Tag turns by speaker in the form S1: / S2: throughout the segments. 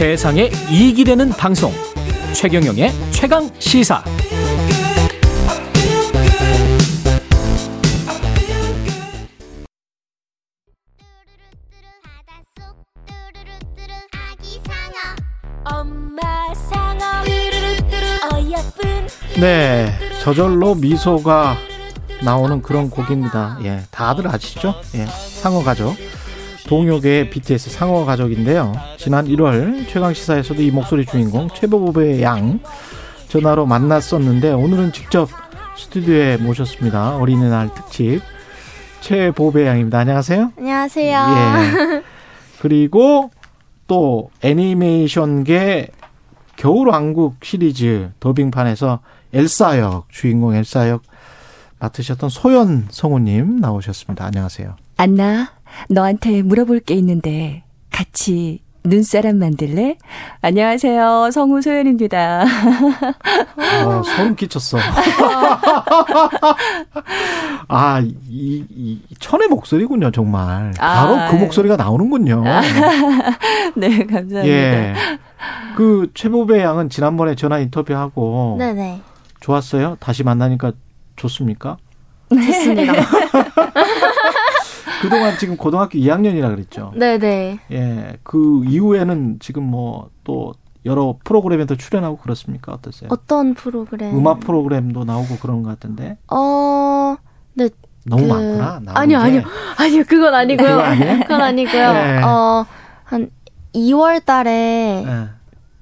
S1: 세상에 이익이 되는 방송 최경영의 최강 시사 네, 저절로 미소가 나오는 그런 곡입니다. 예, 다들 아시죠? 예, 상어 가족. 동요계의 BTS 상어 가족인데요. 지난 1월 최강 시사에서도 이 목소리 주인공 최보부의 양 전화로 만났었는데 오늘은 직접 스튜디오에 모셨습니다. 어린이날 특집 최보배 양입니다. 안녕하세요.
S2: 안녕하세요.
S1: 예. 그리고 또 애니메이션계 겨울왕국 시리즈 더빙판에서 엘사 역 주인공 엘사 역 맡으셨던 소연 성우님 나오셨습니다. 안녕하세요.
S3: 안나, 너한테 물어볼 게 있는데 같이 눈사람 만들래? 안녕하세요. 성우 소연입니다.
S1: 어, 소름 끼쳤어. 아, 이, 이, 천의 목소리군요, 정말. 바로 아, 그 목소리가 나오는군요.
S3: 네, 감사합니다. 예.
S1: 그 최보배 양은 지난번에 전화 인터뷰하고
S2: 네네.
S1: 좋았어요? 다시 만나니까 좋습니까?
S2: 좋습니다.
S1: 그동안 지금 고등학교 2학년이라 그랬죠.
S2: 네네.
S1: 예. 그 이후에는 지금 뭐 또 여러 프로그램에도 출연하고 그렇습니까? 어떠세요?
S2: 어떤 프로그램?
S1: 음악 프로그램도 나오고 그런 것 같은데.
S2: 어, 네.
S1: 너무 그... 많구나.
S2: 아니요, 아니요. 아니요, 그건 아니고요. 그건, 아니고요. 네. 어, 한 2월 달에 네.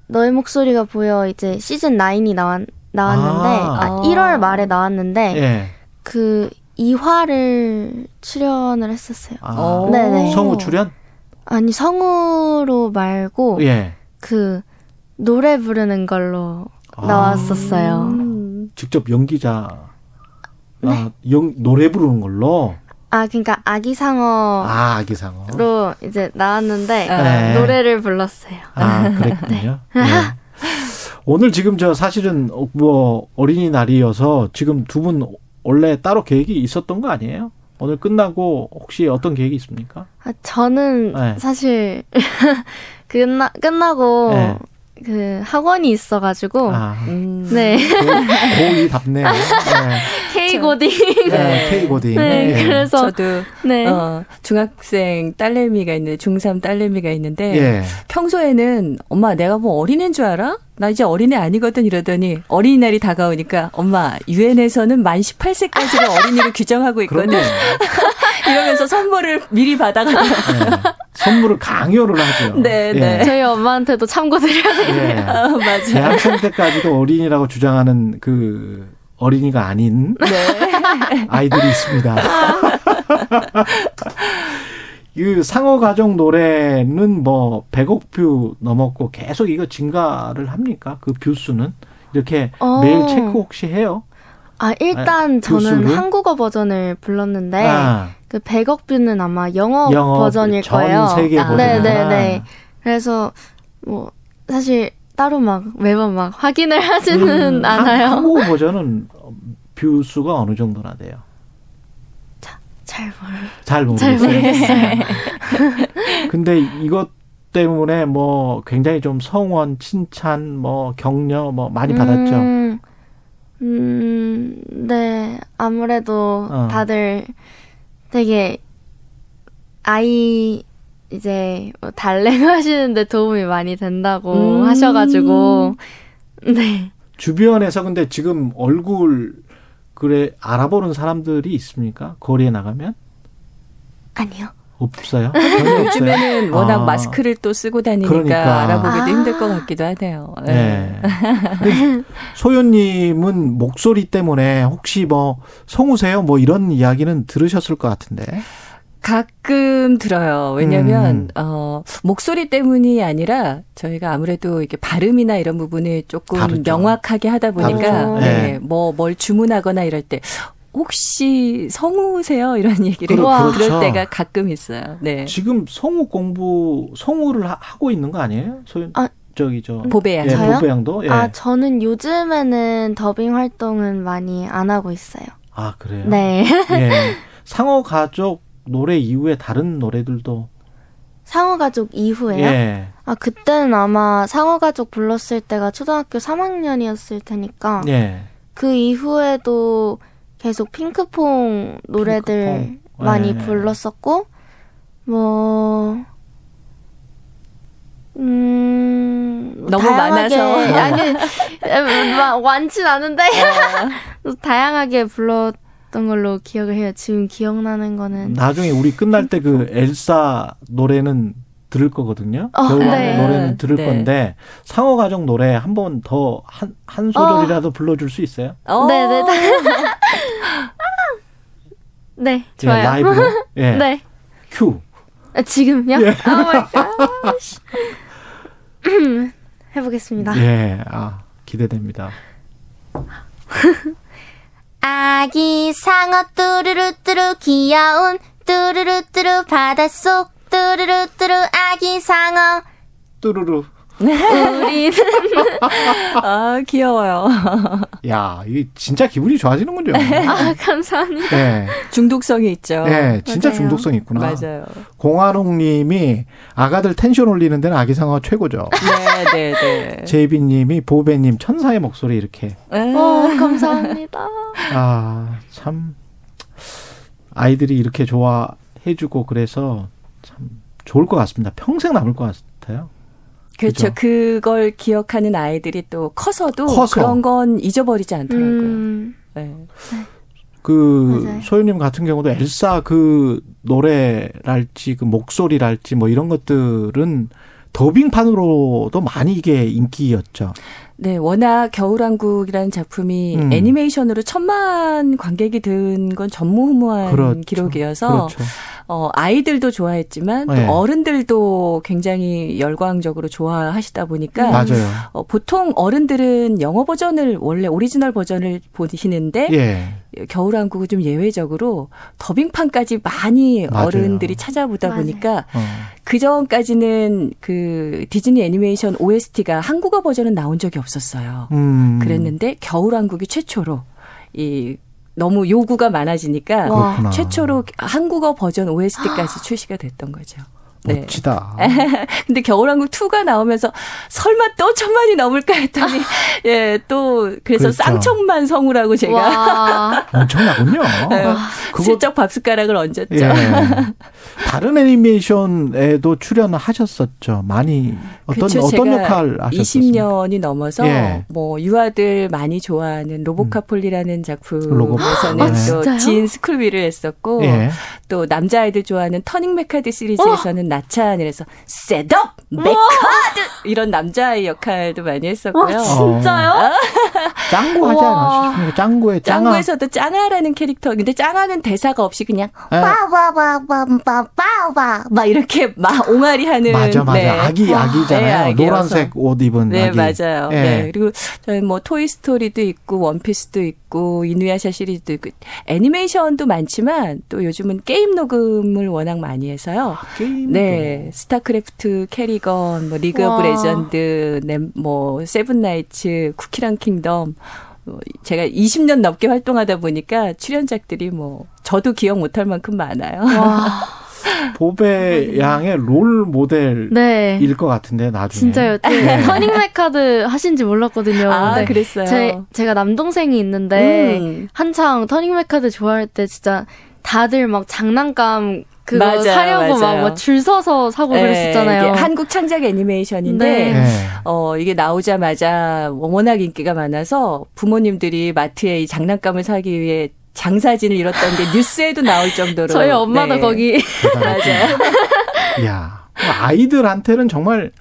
S2: 너의 목소리가 보여 이제 시즌 9이 나왔, 나왔는데, 아, 아 1월 말에 나왔는데, 네. 그 2화를 출연을 했었어요.
S1: 아, 네네. 성우 출연?
S2: 아니, 성우로 말고, 예. 그, 노래 부르는 걸로 아, 나왔었어요.
S1: 직접 연기자, 네. 아, 영, 노래 부르는 걸로?
S2: 아, 그러니까 아기상어.
S1: 아, 아기상어.
S2: 로 이제 나왔는데, 네. 노래를 불렀어요.
S1: 아, 그랬군요. 네. 네. 오늘 지금 저 사실은 뭐 어린이날이어서 지금 두분 원래 따로 계획이 있었던 거 아니에요? 오늘 끝나고 혹시 어떤 계획이 있습니까?
S2: 아, 저는 네. 사실 끝나 끝나고 네. 그 학원이 있어가지고 아, 음. 네
S1: 고이 답네요. 네.
S2: K 고딩.
S1: 네, K 고딩.
S2: 네, 네, 그래서
S3: 저도 네. 어, 중학생 딸내미가 있는데 중3 딸내미가 있는데 예. 평소에는 엄마 내가 뭐 어린애인 줄 알아? 나 이제 어린애 아니거든 이러더니 어린이날이 다가오니까 엄마 유엔에서는 만 18세까지를 어린이를 규정하고 있거든. 이러면서 선물을 미리 받아가요. 네.
S1: 선물을 강요를 하죠.
S2: 네, 예. 네. 저희 엄마한테도 참고 드려야 돼요. 예.
S3: 어, 맞아요.
S1: 대학생 때까지도 어린이라고 주장하는 그 어린이가 아닌 네. 아이들이 있습니다. 그 상어 가족 노래는 뭐 100억 view 넘었고 계속 이거 증가를 합니까? 그 view 수는 이렇게 어. 매일 체크 혹시 해요?
S2: 아 일단 아, 저는 뷰수를? 한국어 버전을 불렀는데 아. 그 100억 view는 아마 영어, 영어 버전일 거예요.
S1: 전 세계 버전.
S2: 네네네. 그래서 뭐 사실 따로 막 매번 막 확인을 하지는 음, 않아요.
S1: 한국어 버전은 view 수가 어느 정도나 돼요?
S2: 잘 모르.
S1: 잘 모르겠어요. 잘 모르겠어요. 근데 이것 때문에 뭐 굉장히 좀 성원, 칭찬, 뭐 격려 뭐 많이 받았죠. 음,
S2: 음 네. 아무래도 어. 다들 되게 아이 이제 뭐 달래미 하시는데 도움이 많이 된다고 음. 하셔가지고 네.
S1: 주변에서 근데 지금 얼굴 그래 알아보는 사람들이 있습니까? 거리에 나가면?
S2: 아니요.
S1: 없어요?
S3: 요즘에는 워낙 아. 마스크를 또 쓰고 다니니까 그러니까. 알아보기도 아. 힘들 것 같기도 하네요. 네.
S1: 네. 소연님은 목소리 때문에 혹시 뭐 성우세요? 뭐 이런 이야기는 들으셨을 것 같은데.
S3: 가끔 들어요. 왜냐면, 음. 어, 목소리 때문이 아니라 저희가 아무래도 이렇게 발음이나 이런 부분을 조금 다르죠. 명확하게 하다 보니까, 네. 네. 뭐, 뭘 주문하거나 이럴 때, 혹시 성우세요? 이런 얘기를 그렇죠. 그럴 때가 가끔 있어요. 네.
S1: 지금 성우 공부, 성우를 하 고 있는 거 아니에요? 소연? 아, 저기 저
S3: 보배양
S1: 예, 저요? 보배양도 예.
S2: 아 저는 요즘에는 더빙 활동은 많이 안 하고 있어요.
S1: 아 그래요?
S2: 네.
S1: 예. 상어 가족 노래 이후에 다른 노래들도
S2: 상어 가족 이후에요? 예. 아 그때는 아마 상어 가족 불렀을 때가 초등학교 3학년이었을 테니까 예. 그 이후에도 계속 핑크퐁 노래들 핑크퐁. 많이 예. 불렀었고 뭐 음,
S3: 너무 많아서
S2: 아니 많진 않은데 어. 다양하게 불렀 던 걸로 기억을 해요. 지금 기억나는 거는
S1: 나중에 우리 끝날 때 그 엘사 노래는 들을 거거든요. 어, 겨울 네. 노래는 들을 네. 건데 상어 가족 노래 한 번 더 한한 소절이라도 어. 불러줄 수 있어요?
S2: 어. 네 네. 네, 네,
S1: 예, 좋아요. 예, 라이브로. 예. 네. 큐.
S2: 아, 지금요? 예. oh my god. 해보겠습니다.
S1: 예, 아, 기대됩니다.
S2: 아기 상어 뚜루루뚜루 귀여운 뚜루루뚜루 바닷속 뚜루루뚜루 아기 상어.
S1: 뚜루루
S3: 우리는 아 귀여워요.
S1: 야, 이게 진짜 기분이 좋아지는군요.
S2: 아 감사합니다. 네.
S3: 중독성이 있죠.
S1: 네, 진짜 맞아요. 중독성 있구나.
S3: 맞아요.
S1: 공화롱님이 아가들 텐션 올리는 데는 아기 상어 최고죠.
S3: 네, 네, 네.
S1: 제이비님이 보배님 천사의 목소리 이렇게.
S2: 네. 어, 감사합니다.
S1: 아, 참 아이들이 이렇게 좋아해주고 그래서 참 좋을 것 같습니다. 평생 남을 것 같아요.
S3: 그렇죠. 그죠? 그걸 기억하는 아이들이 또 커서도 커서. 그런 건 잊어버리지 않더라고요. 음. 네.
S1: 그 맞아요. 소유님 같은 경우도 엘사 그 노래랄지 그 목소리랄지 뭐 이런 것들은 더빙판으로도 많이 이게 인기였죠.
S3: 네, 워낙 겨울왕국이라는 작품이 음. 애니메이션으로 천만 관객이 든 건 전무후무한 그렇죠. 기록이어서 그렇죠. 어, 아이들도 좋아했지만 또 네. 어른들도 굉장히 열광적으로 좋아하시다 보니까
S1: 맞아요.
S3: 어, 보통 어른들은 영어 버전을 원래 오리지널 버전을 보시는데 예. 겨울왕국은 좀 예외적으로 더빙판까지 많이 맞아요. 어른들이 찾아보다 맞아요. 보니까 어. 그 전까지는 그 디즈니 애니메이션 OST가 한국어 버전은 나온 적이 없었어요. 음. 그랬는데 겨울왕국이 최초로 이 너무 요구가 많아지니까 그렇구나. 최초로 한국어 버전 OST까지 출시가 됐던 거죠.
S1: 네. 멋지다.
S3: 근데 겨울왕국 2가 나오면서 설마 또 천만이 넘을까 했더니 예, 또 그래서 그렇죠. 쌍천만 성우라고 제가
S1: 엄청나군요. 네,
S3: 그거... 슬쩍 밥숟가락을 얹었죠. 예.
S1: 다른 애니메이션에도 출연을 하셨었죠. 많이 어떤 그쵸, 어떤 역할 하셨어요?
S3: 20년이 넘어서 예. 뭐 유아들 많이 좋아하는 로보카폴리라는 작품에서는 아, 또 진 스쿨비를 했었고 예. 또 남자아이들 좋아하는 터닝 메카드 시리즈에서는 어? 나찬이라서 셋업 메카드 이런 남자의 역할도 많이 했었고요. 와,
S2: 진짜요? 어.
S1: 짱구 하지 않았어요? 짱구의 짱아.
S3: 짱구에서도 짱아라는 캐릭터. 근데 짱아는 대사가 없이 그냥 빠바바바바바바 막 이렇게 막 옹알이 하는
S1: 맞아 맞아. 네. 아기 아기잖아요. 네, 노란색 옷 입은
S3: 네,
S1: 아기.
S3: 맞아요. 네. 네. 그리고 저희 뭐 토이 스토리도 있고 원피스도 있고 이누야샤 시리즈도 있고 애니메이션도 많지만 또 요즘은 게임 녹음을 워낙 많이 해서요. 아, 게임 네. 스타크래프트, 케리건, 뭐 리그 와. 오브 레전드, 뭐 세븐나이츠, 쿠키런 킹덤 뭐 제가 20년 넘게 활동하다 보니까 출연작들이 뭐 저도 기억 못할 만큼 많아요.
S1: 보배 양의 롤 모델일 네. 것 같은데 나중에
S2: 진짜요. 네. 터닝 메카드 하신지 몰랐거든요.
S3: 아 그랬어요.
S2: 제, 제가 남동생이 있는데 음. 한창 터닝 메카드 좋아할 때 진짜 다들 막 장난감 그거 맞아요, 사려고 막 줄 서서 사고 네, 그랬었잖아요.
S3: 한국 창작 애니메이션인데 네. 네. 어 이게 나오자마자 워낙 인기가 많아서 부모님들이 마트에 이 장난감을 사기 위해 장사진을 이뤘던 게 뉴스에도 나올 정도로
S2: 저희 엄마도 네. 거기
S3: 맞아요.
S1: 야 아이들한테는 정말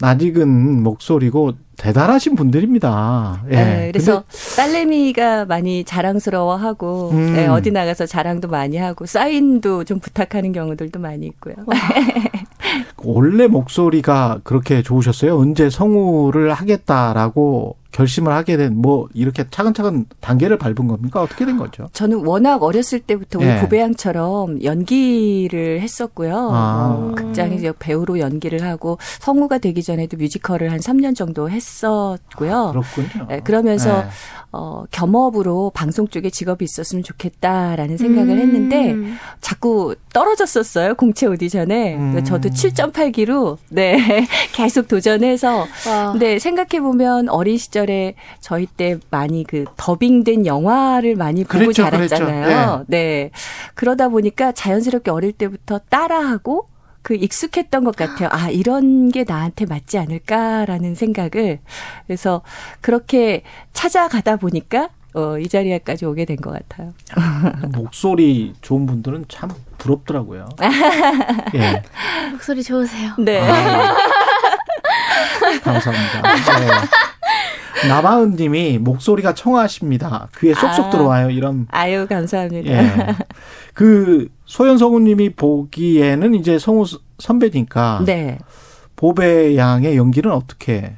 S1: 낯익은 목소리고 대단하신 분들입니다. 예.
S3: 네, 그래서 딸내미가 많이 자랑스러워하고 음. 네, 어디 나가서 자랑도 많이 하고 사인도 좀 부탁하는 경우들도 많이 있고요.
S1: 원래 목소리가 그렇게 좋으셨어요? 언제 성우를 하겠다라고 결심을 하게 된 뭐 이렇게 차근차근 단계를 밟은 겁니까? 어떻게 된 거죠?
S3: 저는 워낙 어렸을 때부터 우리 네. 고배양처럼 연기를 했었고요. 아. 어, 극장에서 배우로 연기를 하고 성우가 되기 전에도 뮤지컬을 한 3년 정도 했었고요.
S1: 아, 그렇군요.
S3: 네, 그러면서 네. 어, 겸업으로 방송 쪽에 직업이 있었으면 좋겠다라는 생각을 음. 했는데 자꾸 떨어졌었어요. 공채 오디션에. 음. 저도 7.8기로 네 계속 도전해서. 와. 근데 생각해 보면 어린 시절 에 저희 때 많이 그 더빙된 영화를 많이 보고 그랬죠, 자랐잖아요. 네. 네. 그러다 보니까 자연스럽게 어릴 때부터 따라하고 그 익숙했던 것 같아요. 아, 이런 게 나한테 맞지 않을까라는 생각을. 그래서 그렇게 찾아가다 보니까 어, 이 자리에까지 오게 된 것 같아요.
S1: 목소리 좋은 분들은 참 부럽더라고요.
S2: 예. 목소리 좋으세요.
S3: 네. 아,
S1: 감사합니다. 네. 나바은 님이 목소리가 청아하십니다. 귀에 쏙쏙 아, 들어와요. 이런.
S3: 아유, 감사합니다. 예.
S1: 그 소연성우 님이 보기에는 이제 성우 선배니까. 네. 보배 양의 연기는 어떻게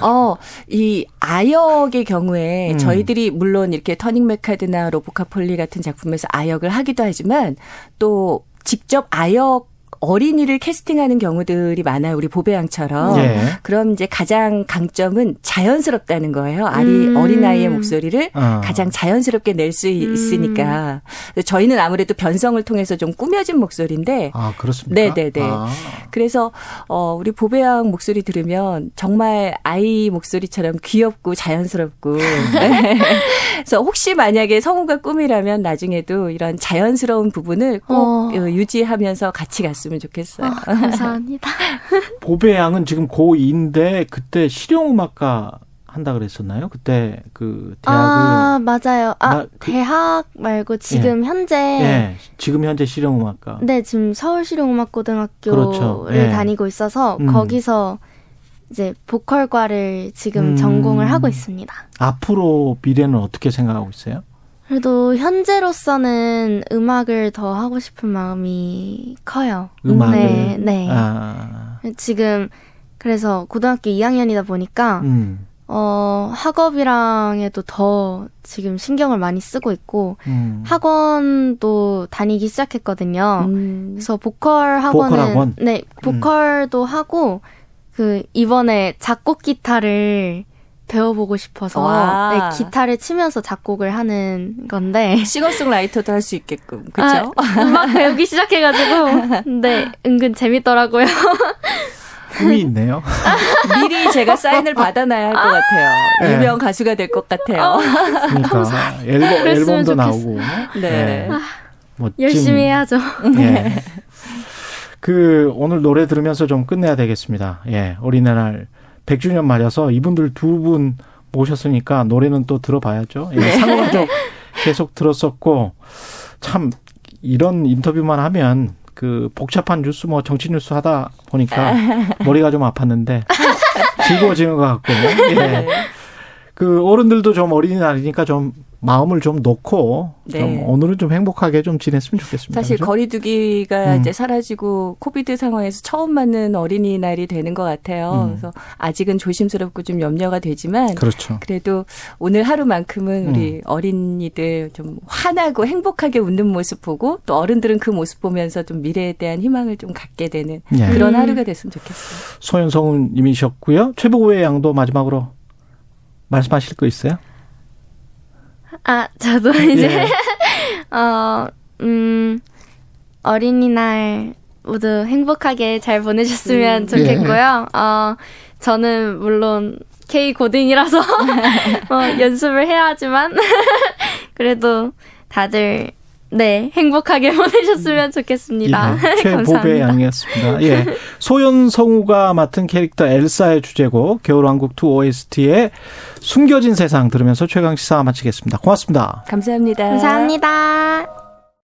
S3: 어, 이 아역의 경우에 음. 저희들이 물론 이렇게 터닝 메카드나 로보카폴리 같은 작품에서 아역을 하기도 하지만 또 직접 아역 어린이를 캐스팅하는 경우들이 많아요. 우리 보배양처럼. 예. 그럼 이제 가장 강점은 자연스럽다는 거예요. 아리 음. 어린아이의 목소리를 어. 가장 자연스럽게 낼수 음. 있으니까. 저희는 아무래도 변성을 통해서 좀 꾸며진 목소리인데.
S1: 아, 그렇습니까?
S3: 네네네. 아. 그래서 어 우리 보배양 목소리 들으면 정말 아이 목소리처럼 귀엽고 자연스럽고. 네. 그래서 혹시 만약에 성우가 꿈이라면 나중에도 이런 자연스러운 부분을 꼭 어. 유지하면서 같이 갔으면 있으면 좋겠어요. 어,
S2: 감사합니다.
S1: 보배 양은 지금 고2인데 그때 실용음악과 한다 그랬었나요? 그때 그 대학을
S2: 아 맞아요. 아 나, 그, 대학 말고 지금 예. 현재 예.
S1: 지금 현재 실용음악과
S2: 네 지금 서울 실용음악고등학교를 그렇죠. 예. 다니고 있어서 음. 거기서 이제 보컬과를 지금 음. 전공을 하고 있습니다.
S1: 앞으로 미래는 어떻게 생각하고 있어요?
S2: 그래도 현재로서는 음악을 더 하고 싶은 마음이 커요.
S1: 음악을?
S2: 네, 네. 아. 지금 그래서 고등학교 2학년이다 보니까 음. 어, 학업이랑에도 더 지금 신경을 많이 쓰고 있고, 음. 학원도 다니기 시작했거든요. 음. 그래서 보컬 학원은, 보컬 학원? 네, 보컬도 음. 하고, 그, 이번에 작곡 기타를 배워보고 싶어서 네, 기타를 치면서 작곡을 하는 건데
S3: 싱어송라이터도 할 수 있게끔 그렇죠?
S2: 아, 음악 배우기 시작해가지고 근데 은근 재밌더라고요.
S1: 꿈이 있네요.
S3: 미리 제가 사인을 받아놔야 할 것 같아요. 네. 유명 가수가 될 것 같아요. 어,
S1: 그러니까 앨범, 앨범도 나오고.
S2: 네. 네. 아, 열심히 해야죠. 네.
S1: 그 오늘 노래 들으면서 좀 끝내야 되겠습니다. 예, 어린이날 100주년 맞아서 이분들 두 분 모셨으니까 노래는 또 들어봐야죠. 예, 네. 상호가족 계속 들었었고 참 이런 인터뷰만 하면 그 복잡한 뉴스 뭐 정치 뉴스 하다 보니까 머리가 좀 아팠는데 즐거워지는 것 같고 예. 네. 그 어른들도 좀 어린이날이니까 좀 마음을 좀 놓고 네. 좀 오늘은 좀 행복하게 좀 지냈으면 좋겠습니다.
S3: 사실 그렇죠? 거리두기가 음. 이제 사라지고 코비드 상황에서 처음 맞는 어린이날이 되는 것 같아요. 음. 그래서 아직은 조심스럽고 좀 염려가 되지만
S1: 그렇죠.
S3: 그래도 오늘 하루만큼은 우리 음. 어린이들 좀 환하고 행복하게 웃는 모습 보고 또 어른들은 그 모습 보면서 좀 미래에 대한 희망을 좀 갖게 되는 네. 그런 하루가 됐으면 좋겠어요.
S1: 소연성우님이셨고요. 최보의 양도 마지막으로 말씀하실 거 있어요?
S2: 아, 저도 이제, 예. 어, 음, 어린이날 모두 행복하게 잘 보내셨으면 음. 좋겠고요. 예. 어, 저는 물론 K 고딩이라서 어, 연습을 해야 하지만 그래도 다들 네, 행복하게 보내셨으면 좋겠습니다.
S1: 예, 최보배 양이었습니다. 예. 소연성우가 맡은 캐릭터 엘사의 주제곡 겨울왕국 2 OST의 숨겨진 세상 들으면서 최강 시사 마치겠습니다. 고맙습니다.
S3: 감사합니다.
S2: 감사합니다.